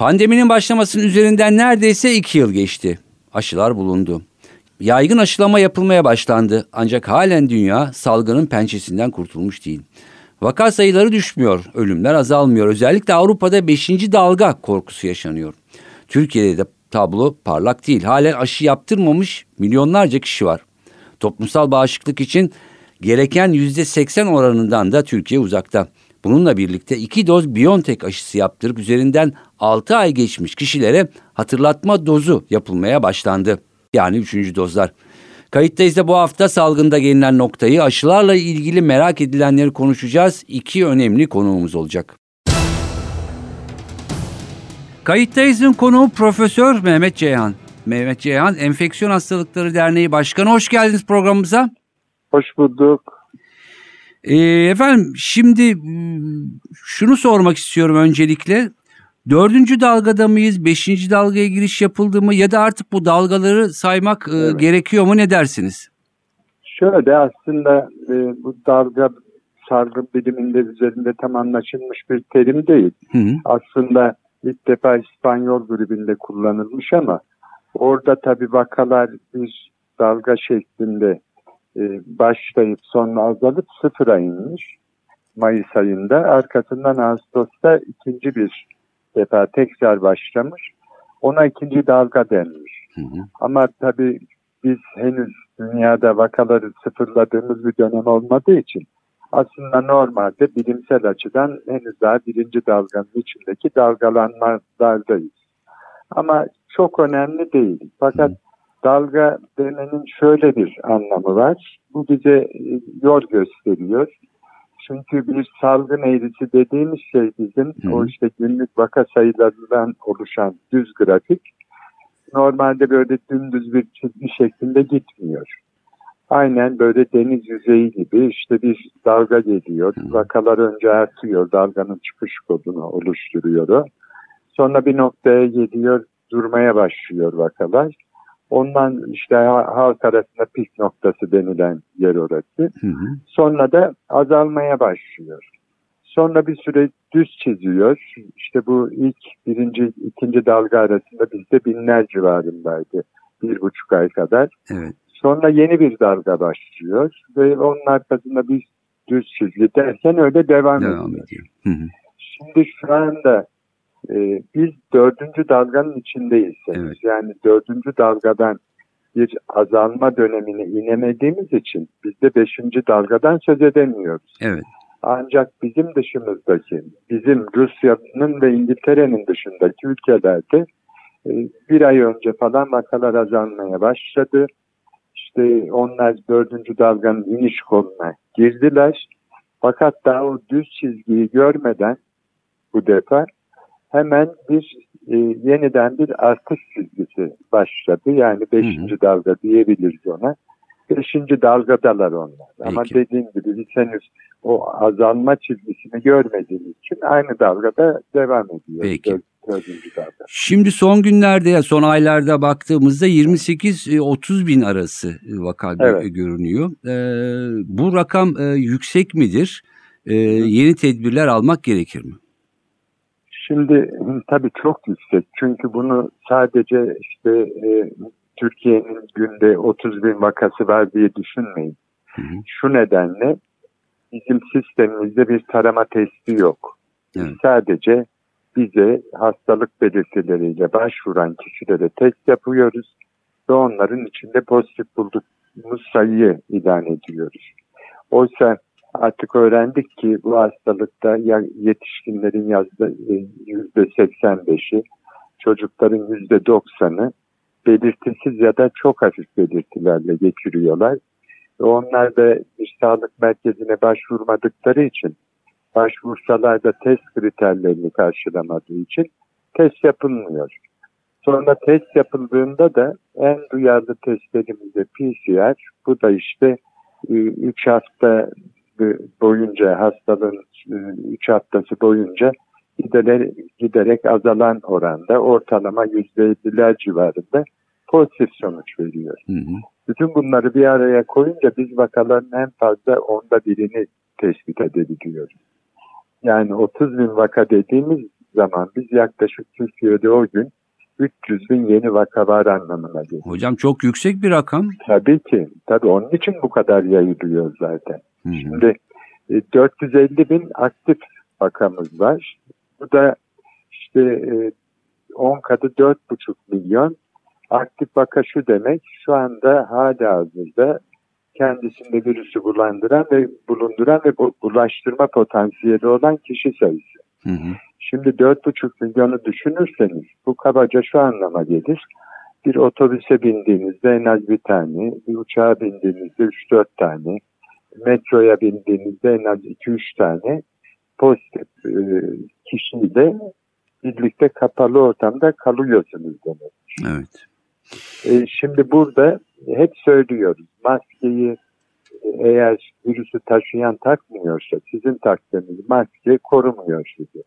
Pandeminin başlamasının üzerinden neredeyse iki yıl geçti. Aşılar bulundu. Yaygın aşılama yapılmaya başlandı ancak halen dünya salgının pençesinden kurtulmuş değil. Vaka sayıları düşmüyor, ölümler azalmıyor. Özellikle Avrupa'da 5. dalga korkusu yaşanıyor. Türkiye'de de tablo parlak değil. Halen aşı yaptırmamış milyonlarca kişi var. Toplumsal bağışıklık için gereken yüzde seksen oranından da Türkiye uzakta. Bununla birlikte iki doz Biontech aşısı yaptırıp üzerinden 6 ay geçmiş kişilere hatırlatma dozu yapılmaya başlandı. Yani üçüncü dozlar. Kayıttayız da bu hafta salgında gelinen noktayı aşılarla ilgili merak edilenleri konuşacağız. İki önemli konuğumuz olacak. Kayıttayız'ın konuğu Profesör Mehmet Ceyhan. Mehmet Ceyhan Enfeksiyon Hastalıkları Derneği Başkanı. Hoş geldiniz programımıza. Hoş bulduk. Ee, efendim şimdi şunu sormak istiyorum öncelikle. Dördüncü dalgada mıyız? Beşinci dalgaya giriş yapıldı mı? Ya da artık bu dalgaları saymak evet. e, gerekiyor mu? Ne dersiniz? Şöyle aslında e, bu dalga salgın biliminde üzerinde tam anlaşılmış bir terim değil. Hı hı. Aslında ilk defa İspanyol gribinde kullanılmış ama orada tabi vakalar bir dalga şeklinde başlayıp sonra azalıp sıfıra inmiş Mayıs ayında. Arkasından Ağustos'ta ikinci bir defa tekrar başlamış. Ona ikinci dalga denmiş. Hı hı. Ama tabii biz henüz dünyada vakaları sıfırladığımız bir dönem olmadığı için aslında normalde bilimsel açıdan henüz daha birinci dalganın içindeki dalgalanmalardayız. Ama çok önemli değil. Fakat dalga demenin şöyle bir anlamı var. Bu bize e, yol gösteriyor. Çünkü bir salgın eğrisi dediğimiz şey bizim Hı. o işte günlük vaka sayılarından oluşan düz grafik normalde böyle dümdüz bir çizgi şeklinde gitmiyor. Aynen böyle deniz yüzeyi gibi işte bir dalga geliyor. Vakalar önce artıyor. Dalganın çıkış kodunu oluşturuyor. Sonra bir noktaya geliyor. Durmaya başlıyor vakalar. Ondan işte halk arasında pik noktası denilen yer orası. Hı hı. Sonra da azalmaya başlıyor. Sonra bir süre düz çiziyor. İşte bu ilk birinci, ikinci dalga arasında bizde binler civarındaydı. Bir buçuk ay kadar. Evet. Sonra yeni bir dalga başlıyor ve onun arkasında bir düz çizgi derken öyle devam, devam ediyor. ediyor. Hı hı. Şimdi şu anda e, biz dördüncü dalganın içindeyiz. Evet. Yani dördüncü dalgadan bir azalma dönemine inemediğimiz için biz de beşinci dalgadan söz edemiyoruz. Evet. Ancak bizim dışımızdaki, bizim Rusya'nın ve İngiltere'nin dışındaki ülkelerde e, bir ay önce falan vakalar azalmaya başladı. İşte onlar dördüncü dalganın iniş koluna girdiler. Fakat daha o düz çizgiyi görmeden bu defa hemen bir e, yeniden bir artış çizgisi başladı. Yani beşinci hı hı. dalga diyebiliriz ona. Beşinci dalgadalar onlar. Peki. Ama dediğim gibi biz henüz o azalma çizgisini görmediğimiz için aynı dalgada devam ediyor. Peki. dalga. Şimdi son günlerde ya son aylarda baktığımızda 28-30 bin arası vaka evet. görünüyor. Ee, bu rakam e, yüksek midir? Ee, yeni tedbirler almak gerekir mi? Şimdi tabii çok yüksek. Çünkü bunu sadece işte e, Türkiye'nin günde 30 bin vakası var diye düşünmeyin. Hı hı. Şu nedenle bizim sistemimizde bir tarama testi yok. Evet. Sadece bize hastalık belirtileriyle başvuran kişilere test yapıyoruz ve onların içinde pozitif bulduğumuz sayıyı ilan ediyoruz. Oysa artık öğrendik ki bu hastalıkta yetişkinlerin yüzde 85'i, çocukların yüzde 90'ı belirtisiz ya da çok hafif belirtilerle geçiriyorlar. Onlar da bir sağlık merkezine başvurmadıkları için, başvursalar da test kriterlerini karşılamadığı için test yapılmıyor. Sonra test yapıldığında da en duyarlı testlerimizde PCR. Bu da işte 3 hafta boyunca hastalığın 3 haftası boyunca giderek, giderek azalan oranda ortalama %50'ler civarında pozitif sonuç veriyor. Hı hı. Bütün bunları bir araya koyunca biz vakaların en fazla onda birini tespit edebiliyoruz. Yani 30 bin vaka dediğimiz zaman biz yaklaşık Türkiye'de o gün 300 bin yeni vaka var anlamına geliyor. Hocam çok yüksek bir rakam. Tabii ki. Tabii onun için bu kadar yayılıyor zaten. Hı hı. Şimdi 450 e, bin aktif vakamız var. Bu da işte 10 e, katı 4,5 milyon. Aktif vaka şu demek şu anda hala hazırda kendisinde virüsü bulandıran ve bulunduran ve bulaştırma potansiyeli olan kişi sayısı. Hı hı. Şimdi 4,5 milyonu düşünürseniz bu kabaca şu anlama gelir. Bir otobüse bindiğinizde en az bir tane, bir uçağa bindiğinizde 3-4 tane, metroya bindiğinizde en az 2-3 tane pozitif e, kişiyle birlikte kapalı ortamda kalıyorsunuz demek. Evet. E, şimdi burada hep söylüyoruz maskeyi eğer virüsü taşıyan takmıyorsa sizin taktığınız maske korumuyor sizi.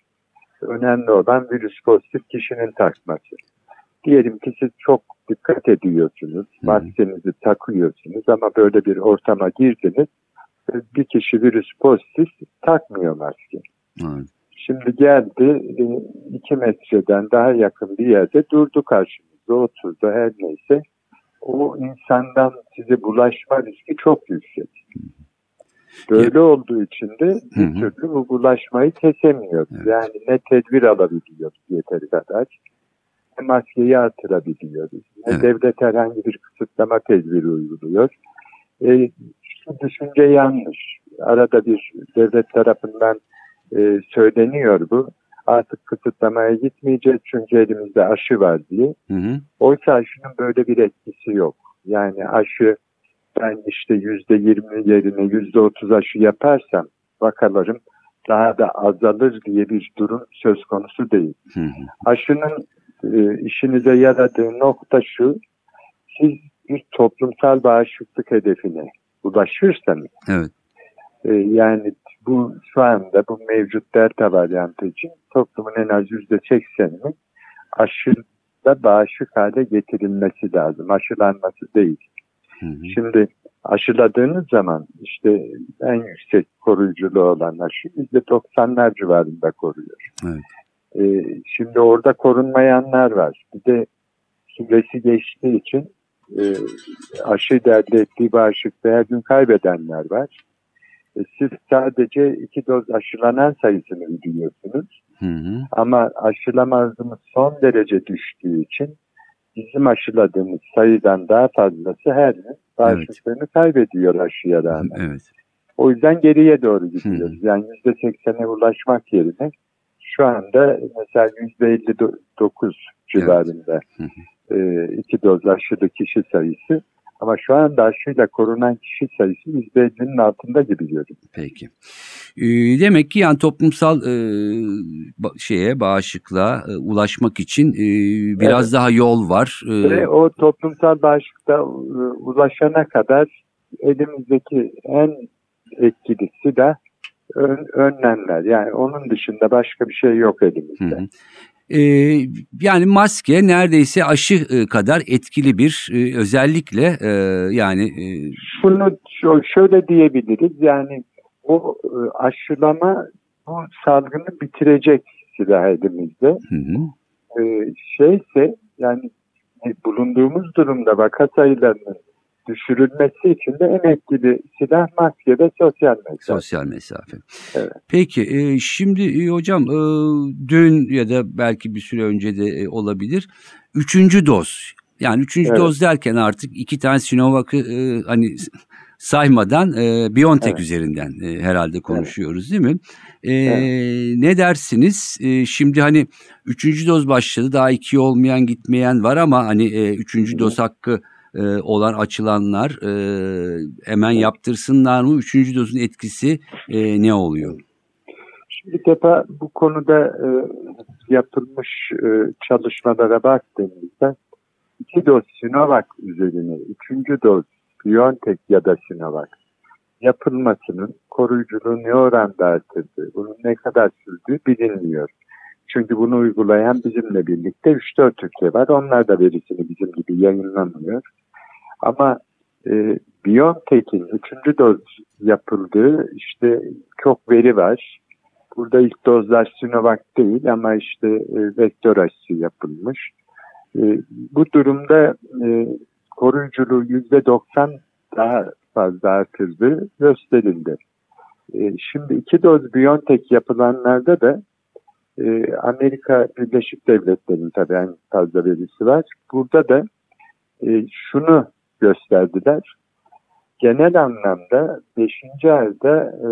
Önemli olan virüs pozitif kişinin takması. Diyelim ki siz çok dikkat ediyorsunuz, maskenizi takıyorsunuz ama böyle bir ortama girdiniz, bir kişi virüs pozitif takmıyor maske. Evet. Şimdi geldi iki metreden daha yakın bir yerde durdu karşımızda oturdu her neyse. O insandan size bulaşma riski çok yüksek. Böyle ya. olduğu için de bir türlü bu bulaşmayı kesemiyoruz. Evet. Yani ne tedbir alabiliyoruz yeteri kadar ne maskeyi artırabiliyoruz. Ne evet. devlet herhangi bir kısıtlama tedbiri uyguluyor. E, şu düşünce yanlış. Arada bir devlet tarafından e, söyleniyor bu. Artık kısıtlamaya gitmeyeceğiz çünkü elimizde aşı var diye. Hı hı. Oysa aşının böyle bir etkisi yok. Yani aşı ben işte yüzde yirmi yerine yüzde otuz aşı yaparsam vakalarım daha da azalır diye bir durum söz konusu değil. Hı hı. Aşının e, işinize yaradığı nokta şu, siz bir toplumsal bağışıklık hedefine ulaşırsanız, evet. e, yani bu şu anda bu mevcut delta varyantı için toplumun en az yüzde sekseninin aşıda bağışık hale getirilmesi lazım. Aşılanması değil. Hı hı. Şimdi aşıladığınız zaman işte en yüksek koruyuculuğu olan aşı yüzde doksanlar civarında koruyor. Evet. Ee, şimdi orada korunmayanlar var. Bir de süresi geçtiği için e, aşı elde ettiği bağışıklığı her gün kaybedenler var. E, siz sadece iki doz aşılanan sayısını biliyorsunuz. Hı hı. Ama aşılama hızımız son derece düştüğü için bizim aşıladığımız sayıdan daha fazlası her gün bağışıklığını evet. kaybediyor aşıya rağmen. Evet. O yüzden geriye doğru gidiyoruz. Hı. Yani %80'e ulaşmak yerine şu anda mesela %59 civarında evet. E, iki doz aşılı kişi sayısı. Ama şu anda aşıyla korunan kişi sayısı %50'nin altında gibi görünüyor. Peki. E, demek ki yani toplumsal e, şeye bağışıklığa e, ulaşmak için e, biraz evet. daha yol var. E, Ve o toplumsal bağışıklığa e, ulaşana kadar elimizdeki en etkilisi de ön, önlemler. Yani onun dışında başka bir şey yok elimizde. Hı hı. Ee, yani maske neredeyse aşı e, kadar etkili bir e, özellikle e, yani. E... Şunu şöyle diyebiliriz yani bu e, aşılama bu salgını bitirecek silah elimizde. Hı hı. E, şeyse yani bulunduğumuz durumda vaka sayılarının düşürülmesi için de en etkili silah maske ve sosyal mesafe. Sosyal mesafe. Evet. Peki e, şimdi e, hocam e, dün ya da belki bir süre önce de e, olabilir. Üçüncü doz yani üçüncü evet. doz derken artık iki tane Sinovac'ı e, hani saymadan e, BioNTech evet. üzerinden e, herhalde konuşuyoruz evet. değil mi? E, evet. Ne dersiniz? E, şimdi hani üçüncü doz başladı daha iki olmayan gitmeyen var ama hani e, üçüncü doz hakkı e, olan açılanlar e, hemen yaptırsınlar mı? Üçüncü dozun etkisi e, ne oluyor? Bir defa bu konuda e, yapılmış e, çalışmalara baktığımızda iki doz Sinovac üzerine üçüncü doz BioNTech ya da Sinovac yapılmasının koruyuculuğu ne oranda artırdığı, bunun ne kadar sürdüğü bilinmiyor. Çünkü bunu uygulayan bizimle birlikte 3-4 ülke var. Onlar da verisini bizim gibi yayınlamıyor. Ama e, BioNTech'in üçüncü doz yapıldığı işte çok veri var. Burada ilk dozlar Sinovac değil ama işte e, vektör aşısı yapılmış. E, bu durumda e, koruyuculuğu %90 daha fazla artırdığı gösterildi. E, şimdi iki doz BioNTech yapılanlarda da e, Amerika Birleşik Devletleri'nin tabii en fazla verisi var. Burada da e, şunu gösterdiler. Genel anlamda 5. ayda e,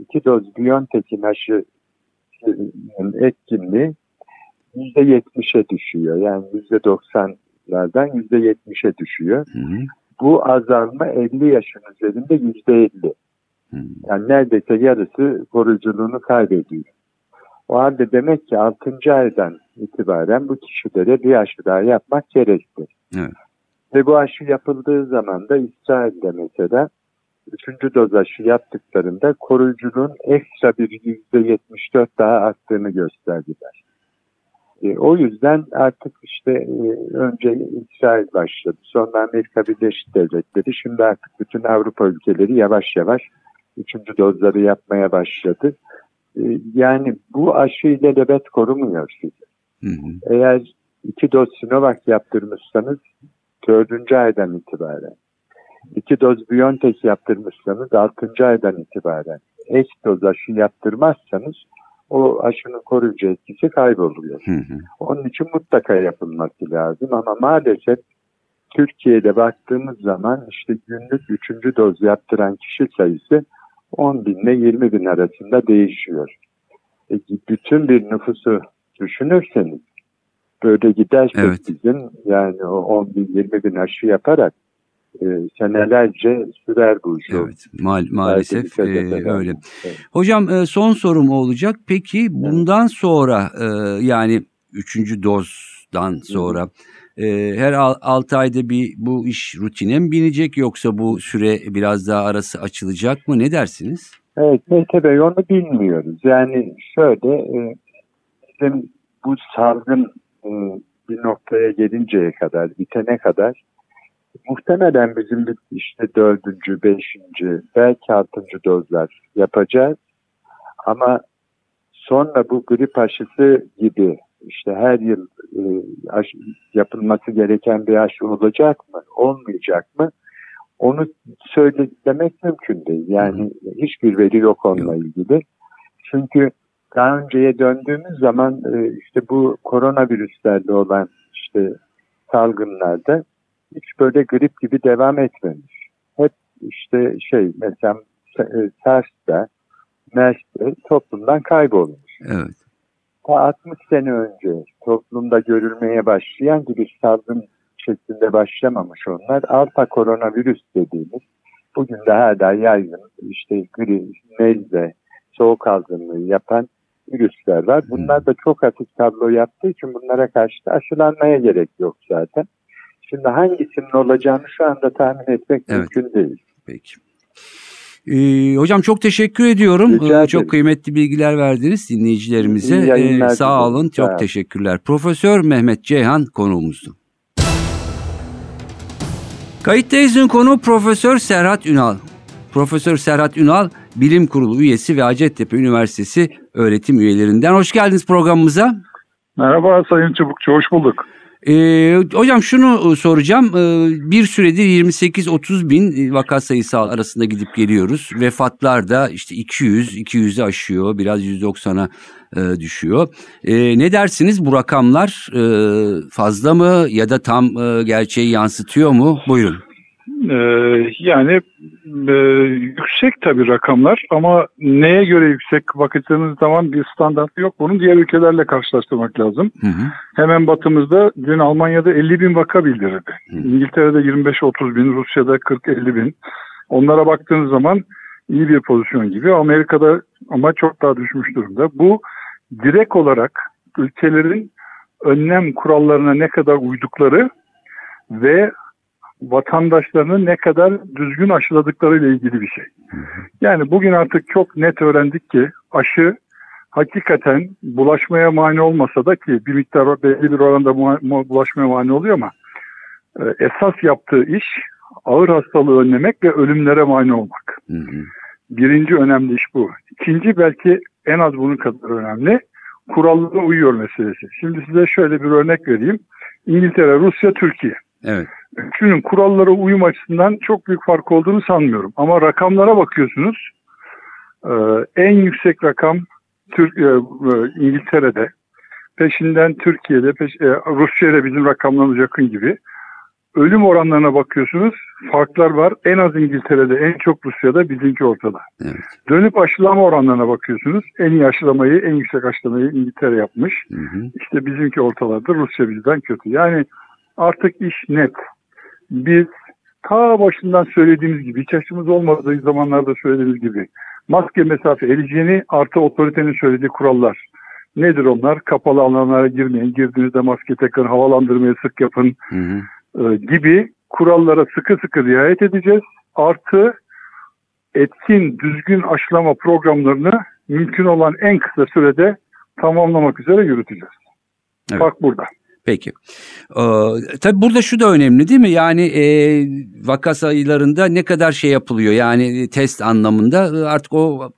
iki doz BioNTech'in aşı etkinliği %70'e düşüyor. Yani %90'lardan %70'e düşüyor. Hı hı. Bu azalma 50 yaşın üzerinde %50. Hı. Yani neredeyse yarısı koruyuculuğunu kaybediyor. O halde demek ki 6. aydan itibaren bu kişilere bir aşı daha yapmak gerekti. Evet. Ve bu aşı yapıldığı zaman da İsrail'de mesela üçüncü doz aşı yaptıklarında koruyuculuğun ekstra bir %74 daha arttığını gösterdiler. E, o yüzden artık işte e, önce İsrail başladı, sonra Amerika Birleşik Devletleri, şimdi artık bütün Avrupa ülkeleri yavaş yavaş üçüncü dozları yapmaya başladı. E, yani bu aşı ile lebet korumuyor sizi. Hı hı. Eğer iki doz Sinovac yaptırmışsanız dördüncü aydan itibaren, iki doz Biontech yaptırmışsanız altıncı aydan itibaren, ek doz aşı yaptırmazsanız o aşının koruyucu etkisi kayboluyor. Hı hı. Onun için mutlaka yapılması lazım ama maalesef Türkiye'de baktığımız zaman işte günlük üçüncü doz yaptıran kişi sayısı 10 bin ile 20 bin arasında değişiyor. E, bütün bir nüfusu düşünürseniz böyle gidersek evet. bizim yani o 10 bin 20 bin aşı yaparak e, senelerce sürer bu iş. Evet ma maalesef e, öyle. Evet. Hocam e, son sorum olacak. Peki bundan sonra e, yani üçüncü dozdan sonra e, her 6 ayda bir bu iş rutine mi binecek yoksa bu süre biraz daha arası açılacak mı? Ne dersiniz? Evet Mete Bey onu bilmiyoruz. Yani şöyle e, bizim bu salgın bir noktaya gelinceye kadar, bitene kadar muhtemelen bizim işte dördüncü, beşinci, belki altıncı dozlar yapacağız. Ama sonra bu grip aşısı gibi işte her yıl e, aşı, yapılması gereken bir aşı olacak mı, olmayacak mı? Onu söylemek mümkün değil. Yani hiçbir veri yok onunla ilgili. Çünkü daha önceye döndüğümüz zaman e, işte bu koronavirüslerle olan işte salgınlarda hiç böyle grip gibi devam etmemiş. Hep işte şey mesela e, SARS'da, MERS'de toplumdan kaybolmuş. Evet. Ta 60 sene önce toplumda görülmeye başlayan gibi salgın şeklinde başlamamış onlar. Alfa koronavirüs dediğimiz bugün de hala yaygın işte grip, nezle, soğuk algınlığı yapan virüsler var. Bunlar da çok hafif tablo yaptığı için bunlara karşı da aşılanmaya gerek yok zaten. Şimdi hangisinin olacağını şu anda tahmin etmek evet. mümkün değil. Peki. Ee, hocam çok teşekkür ediyorum. Ee, çok kıymetli bilgiler verdiniz dinleyicilerimize. Ee, sağ olun. Çok sağ teşekkürler. Profesör Mehmet Ceyhan konuğumuzdu. Kayıttayız'ın konu Profesör Serhat Ünal. Profesör Serhat Ünal Bilim Kurulu üyesi ve Hacettepe Üniversitesi öğretim üyelerinden. Hoş geldiniz programımıza. Merhaba Sayın Çubukçu, hoş bulduk. Ee, hocam şunu soracağım. Ee, bir süredir 28-30 bin vaka sayısı arasında gidip geliyoruz. Vefatlar da işte 200, 200'ü aşıyor. Biraz 190'a e, düşüyor. E, ne dersiniz bu rakamlar e, fazla mı ya da tam e, gerçeği yansıtıyor mu? Buyurun. Ee, yani e, yüksek tabii rakamlar ama neye göre yüksek bakacağınız zaman bir standart yok. Bunun diğer ülkelerle karşılaştırmak lazım. Hı hı. Hemen batımızda dün Almanya'da 50 bin vaka bildirildi. Hı. İngiltere'de 25-30 bin, Rusya'da 40-50 bin. Onlara baktığınız zaman iyi bir pozisyon gibi. Amerika'da ama çok daha düşmüş durumda. Bu direkt olarak ülkelerin önlem kurallarına ne kadar uydukları ve vatandaşlarını ne kadar düzgün aşıladıkları ile ilgili bir şey. Yani bugün artık çok net öğrendik ki aşı hakikaten bulaşmaya mani olmasa da ki bir miktar belli bir oranda bulaşmaya mani oluyor ama e, esas yaptığı iş ağır hastalığı önlemek ve ölümlere mani olmak. Hı hı. Birinci önemli iş bu. İkinci belki en az bunun kadar önemli kurallara uyuyor meselesi. Şimdi size şöyle bir örnek vereyim. İngiltere, Rusya, Türkiye. Evet. Üçünün kurallara uyum açısından çok büyük fark olduğunu sanmıyorum. Ama rakamlara bakıyorsunuz. E, en yüksek rakam Türk, e, e, İngiltere'de. Peşinden Türkiye'de, peş, Rusya'da bizim rakamlarımız yakın gibi. Ölüm oranlarına bakıyorsunuz farklar var. En az İngiltere'de, en çok Rusya'da, bizimki ortada. Evet. Dönüp aşılama oranlarına bakıyorsunuz. En iyi aşılamayı, en yüksek aşılamayı İngiltere yapmış. Hı hı. İşte bizimki ortalarda, Rusya bizden kötü. Yani artık iş net. Biz ta başından söylediğimiz gibi, hiç aşımız olmadığı zamanlarda söylediğimiz gibi maske mesafe, el artı otoritenin söylediği kurallar. Nedir onlar? Kapalı alanlara girmeyin. Girdiğinizde maske takın, havalandırmayı sık yapın hı hı. E, gibi kurallara sıkı sıkı riayet edeceğiz. Artı etkin, düzgün aşılama programlarını mümkün olan en kısa sürede tamamlamak üzere yürüteceğiz. Evet. Bak burada. Peki. Ee, tabii burada şu da önemli değil mi? Yani e, vaka sayılarında ne kadar şey yapılıyor? Yani test anlamında artık o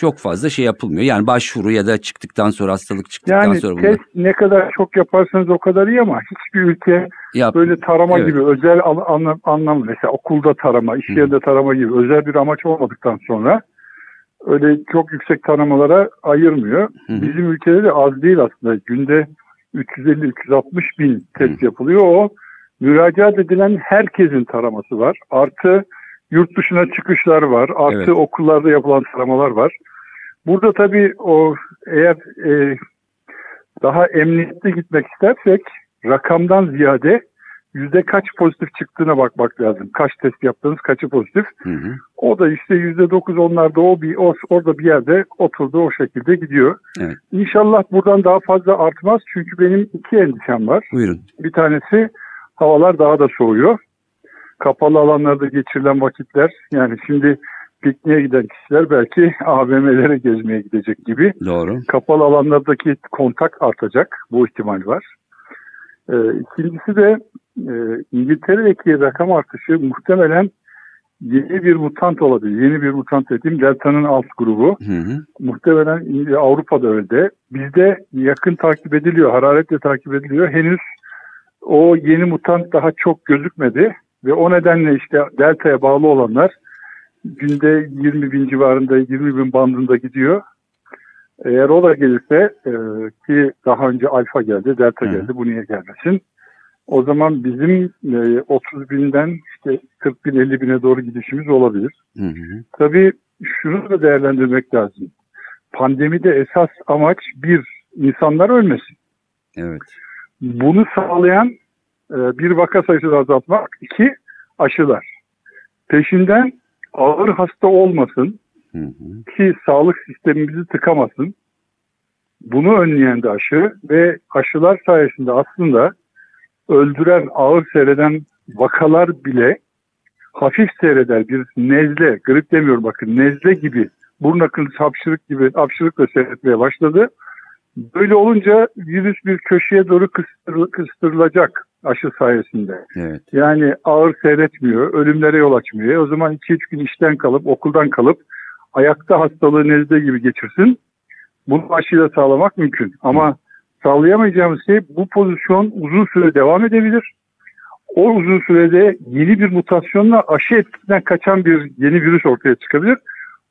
çok fazla şey yapılmıyor. Yani başvuru ya da çıktıktan sonra hastalık çıktıktan yani sonra. Yani test bunlar... ne kadar çok yaparsanız o kadar iyi ama hiçbir ülke Yap. böyle tarama evet. gibi özel anlam, anlam mesela okulda tarama, iş yerinde tarama gibi özel bir amaç olmadıktan sonra öyle çok yüksek taramalara ayırmıyor. Hı. Bizim ülkede de az değil aslında. Günde 350-360 bin test yapılıyor. O müracaat edilen herkesin taraması var. Artı yurt dışına çıkışlar var. Artı evet. okullarda yapılan taramalar var. Burada tabii o eğer e, daha emniyetli gitmek istersek rakamdan ziyade yüzde kaç pozitif çıktığına bakmak lazım. Kaç test yaptınız, kaçı pozitif. Hı hı. O da işte yüzde dokuz onlarda o bir o, orada bir yerde oturdu o şekilde gidiyor. Evet. İnşallah buradan daha fazla artmaz çünkü benim iki endişem var. Buyurun. Bir tanesi havalar daha da soğuyor. Kapalı alanlarda geçirilen vakitler yani şimdi pikniğe giden kişiler belki AVM'lere gezmeye gidecek gibi. Doğru. Kapalı alanlardaki kontak artacak. Bu ihtimal var. Ee, ikincisi de e, İngiltere'deki rakam artışı muhtemelen yeni bir mutant olabilir. Yeni bir mutant dediğim Delta'nın alt grubu. Hı hı. Muhtemelen Avrupa'da öyle. Bizde yakın takip ediliyor, hararetle takip ediliyor. Henüz o yeni mutant daha çok gözükmedi ve o nedenle işte Delta'ya bağlı olanlar günde 20 bin civarında 20 bin bandında gidiyor. Eğer o da gelirse e, ki daha önce alfa geldi, delta Hı. geldi bu niye gelmesin? O zaman bizim e, 30 binden işte 40 bin 50 bine doğru gidişimiz olabilir. Hı hı. Tabii şunu da değerlendirmek lazım. Pandemide esas amaç bir, insanlar ölmesin. Evet. Bunu sağlayan e, bir vaka sayısını azaltmak. iki aşılar. Peşinden ağır hasta olmasın hı hı. ki sağlık sistemimizi tıkamasın. Bunu önleyen de aşı ve aşılar sayesinde aslında öldüren, ağır seyreden vakalar bile hafif seyreder bir nezle, grip demiyorum bakın nezle gibi, burun akıntısı hapşırık gibi hapşırıkla seyretmeye başladı. Böyle olunca virüs bir köşeye doğru kıstırılacak aşı sayesinde. Evet. Yani ağır seyretmiyor, ölümlere yol açmıyor. O zaman 2-3 gün işten kalıp, okuldan kalıp ayakta hastalığı nezle gibi geçirsin. Bunu aşıyla sağlamak mümkün. Ama sağlayamayacağımız şey bu pozisyon uzun süre devam edebilir. O uzun sürede yeni bir mutasyonla aşı etkisinden kaçan bir yeni virüs ortaya çıkabilir.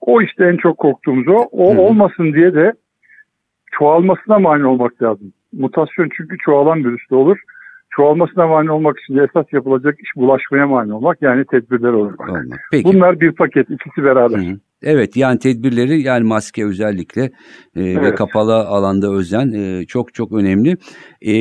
O işte en çok korktuğumuz o. O Hı. olmasın diye de çoğalmasına mani olmak lazım. Mutasyon çünkü çoğalan virüste olur çoğalmasına mani olmak için esas yapılacak iş bulaşmaya mani olmak yani tedbirler olmak. Peki. Bunlar bir paket ikisi beraber. Hı hı. Evet yani tedbirleri yani maske özellikle e, evet. ve kapalı alanda özen e, çok çok önemli. E,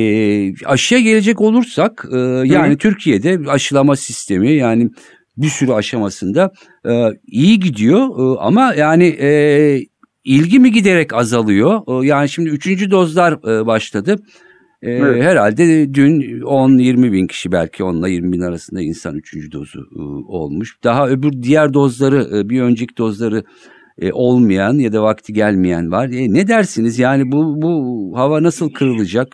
aşıya gelecek olursak e, yani Hı. Türkiye'de aşılama sistemi yani bir sürü aşamasında e, iyi gidiyor e, ama yani e, ilgi mi giderek azalıyor? E, yani şimdi üçüncü dozlar e, başladı. E, Evet. Herhalde dün 10-20 bin kişi belki 10 ile 20 bin arasında insan üçüncü dozu e, olmuş. Daha öbür diğer dozları e, bir önceki dozları e, olmayan ya da vakti gelmeyen var. E, ne dersiniz yani bu bu hava nasıl kırılacak?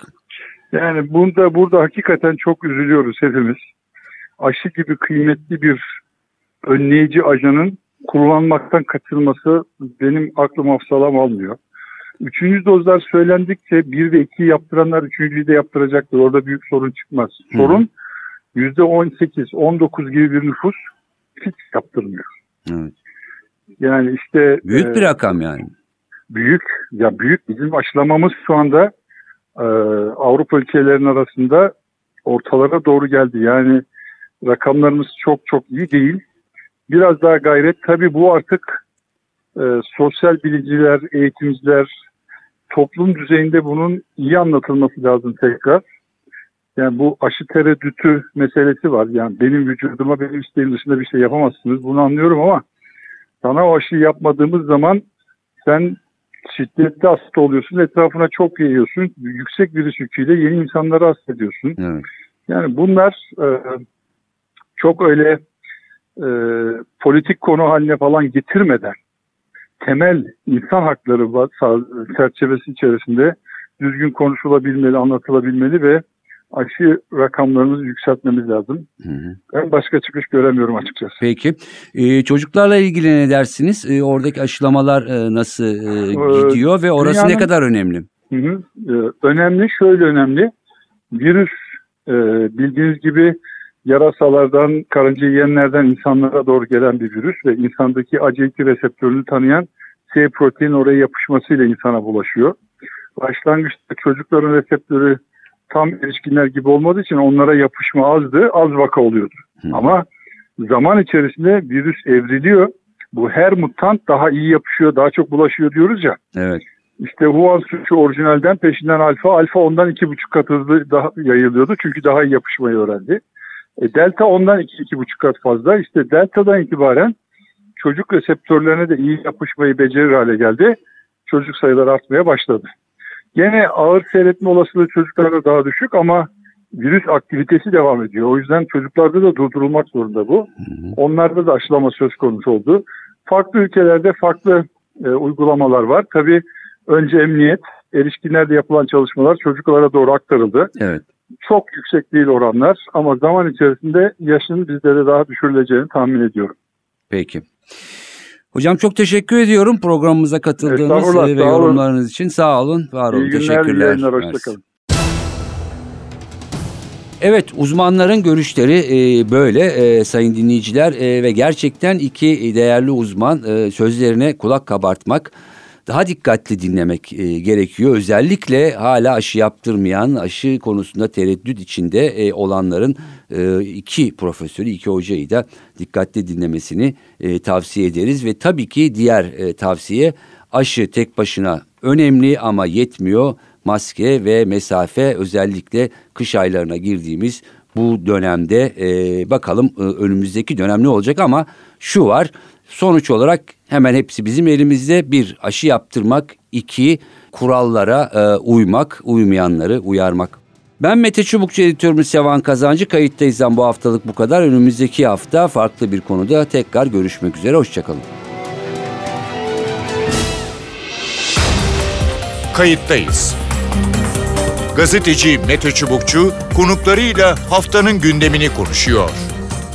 Yani bunda burada hakikaten çok üzülüyoruz hepimiz. Aşı gibi kıymetli bir önleyici ajanın kullanmaktan kaçırılması benim aklım hafsalam almıyor. Üçüncü dozlar söylendikçe bir ve iki yaptıranlar üçüncüyü de yaptıracaktır. Orada büyük sorun çıkmaz. Hı. Sorun yüzde 18, 19 gibi bir nüfus hiç yaptırmıyor. Evet. Yani işte Büyük e, bir rakam yani. büyük ya büyük bizim aşılamamız şu anda e, Avrupa ülkelerinin arasında ortalara doğru geldi. Yani rakamlarımız çok çok iyi değil. Biraz daha gayret tabii bu artık e, sosyal biliciler, eğitimciler, toplum düzeyinde bunun iyi anlatılması lazım tekrar. Yani bu aşı tereddütü meselesi var. Yani benim vücuduma benim isteğim dışında bir şey yapamazsınız. Bunu anlıyorum ama sana o aşıyı yapmadığımız zaman sen şiddetli hasta oluyorsun. Etrafına çok yayıyorsun. Yüksek virüs yüküyle yeni insanları hasta ediyorsun. Evet. Yani bunlar e, çok öyle e, politik konu haline falan getirmeden temel insan hakları çerçevesi içerisinde düzgün konuşulabilmeli, anlatılabilmeli ve aşı rakamlarımızı yükseltmemiz lazım. Hı hı. Ben başka çıkış göremiyorum açıkçası. Peki. Ee, çocuklarla ilgili ne dersiniz? Ee, oradaki aşılamalar e, nasıl e, Ee, gidiyor ve orası ne dünyanın- kadar önemli? Hı hı. Ee, önemli, şöyle önemli. Virüs e, bildiğiniz gibi yarasalardan, karınca yiyenlerden insanlara doğru gelen bir virüs ve insandaki ACE2 reseptörünü tanıyan S protein oraya yapışmasıyla insana bulaşıyor. Başlangıçta çocukların reseptörü tam erişkinler gibi olmadığı için onlara yapışma azdı, az vaka oluyordu. Hı. Ama zaman içerisinde virüs evriliyor. Bu her mutant daha iyi yapışıyor, daha çok bulaşıyor diyoruz ya. Evet. İşte Wuhan suçu orijinalden peşinden alfa, alfa ondan iki buçuk kat hızlı daha yayılıyordu çünkü daha iyi yapışmayı öğrendi. E, delta ondan iki, iki buçuk kat fazla. İşte delta'dan itibaren çocuk reseptörlerine de iyi yapışmayı becerir hale geldi. Çocuk sayıları artmaya başladı. Gene ağır seyretme olasılığı çocuklarda daha düşük ama virüs aktivitesi devam ediyor. O yüzden çocuklarda da durdurulmak zorunda bu. Onlarda da aşılama söz konusu oldu. Farklı ülkelerde farklı e, uygulamalar var. Tabii önce emniyet, erişkinlerde yapılan çalışmalar çocuklara doğru aktarıldı. Evet. Çok yüksek değil oranlar ama zaman içerisinde yaşın bizlere daha düşürüleceğini tahmin ediyorum. Peki. Hocam çok teşekkür ediyorum programımıza katıldığınız ve olun. yorumlarınız için. Sağ olun, var olun. İyi günler, iyi Teşekkürler. Mersi. hoşçakalın. Evet uzmanların görüşleri e, böyle e, sayın dinleyiciler e, ve gerçekten iki değerli uzman e, sözlerine kulak kabartmak daha dikkatli dinlemek e, gerekiyor. Özellikle hala aşı yaptırmayan aşı konusunda tereddüt içinde e, olanların e, iki profesörü iki hocayı da dikkatli dinlemesini e, tavsiye ederiz. Ve tabii ki diğer e, tavsiye aşı tek başına önemli ama yetmiyor maske ve mesafe özellikle kış aylarına girdiğimiz bu dönemde e, bakalım e, önümüzdeki dönem ne olacak ama şu var sonuç olarak hemen hepsi bizim elimizde bir aşı yaptırmak iki kurallara e, uymak uymayanları uyarmak. Ben Mete Çubukçu editörümüz Sevan Kazancı kayıttayızdan bu haftalık bu kadar önümüzdeki hafta farklı bir konuda tekrar görüşmek üzere hoşçakalın. Kayıttayız. Gazeteci Mete Çubukçu konuklarıyla haftanın gündemini konuşuyor.